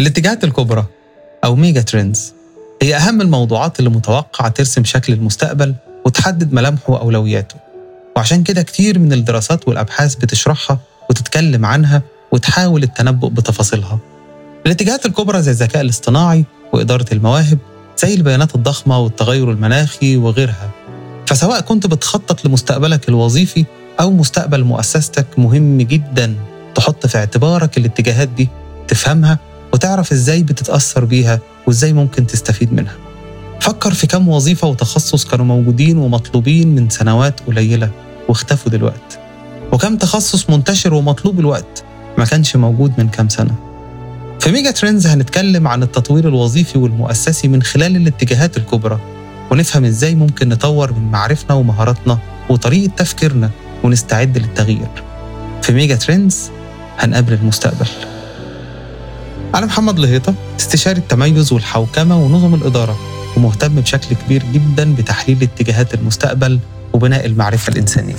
الاتجاهات الكبرى أو megatrends هي أهم الموضوعات اللي متوقع ترسم شكل المستقبل وتحدد ملامحه وأولوياته. وعشان كده كتير من الدراسات والأبحاث بتشرحها وتتكلم عنها وتحاول التنبؤ بتفاصيلها. الاتجاهات الكبرى زي الذكاء الاصطناعي وإدارة المواهب زي البيانات الضخمة والتغير المناخي وغيرها. فسواء كنت بتخطط لمستقبلك الوظيفي أو مستقبل مؤسستك مهم جدا تحط في اعتبارك الاتجاهات دي تفهمها وتعرف إزاي بتتأثر بيها وإزاي ممكن تستفيد منها. فكر في كم وظيفة وتخصص كانوا موجودين ومطلوبين من سنوات قليلة واختفوا دلوقتي. وكم تخصص منتشر ومطلوب دلوقتي ما كانش موجود من كام سنة. في megatrends هنتكلم عن التطوير الوظيفي والمؤسسي من خلال الاتجاهات الكبرى ونفهم إزاي ممكن نطور من معارفنا ومهاراتنا وطريقة تفكيرنا ونستعد للتغيير. في ميجا ترندز هنقابل المستقبل. أنا محمد لهيطة استشاري التميز والحوكمة ونظم الإدارة ومهتم بشكل كبير جدا بتحليل اتجاهات المستقبل وبناء المعرفة الإنسانية.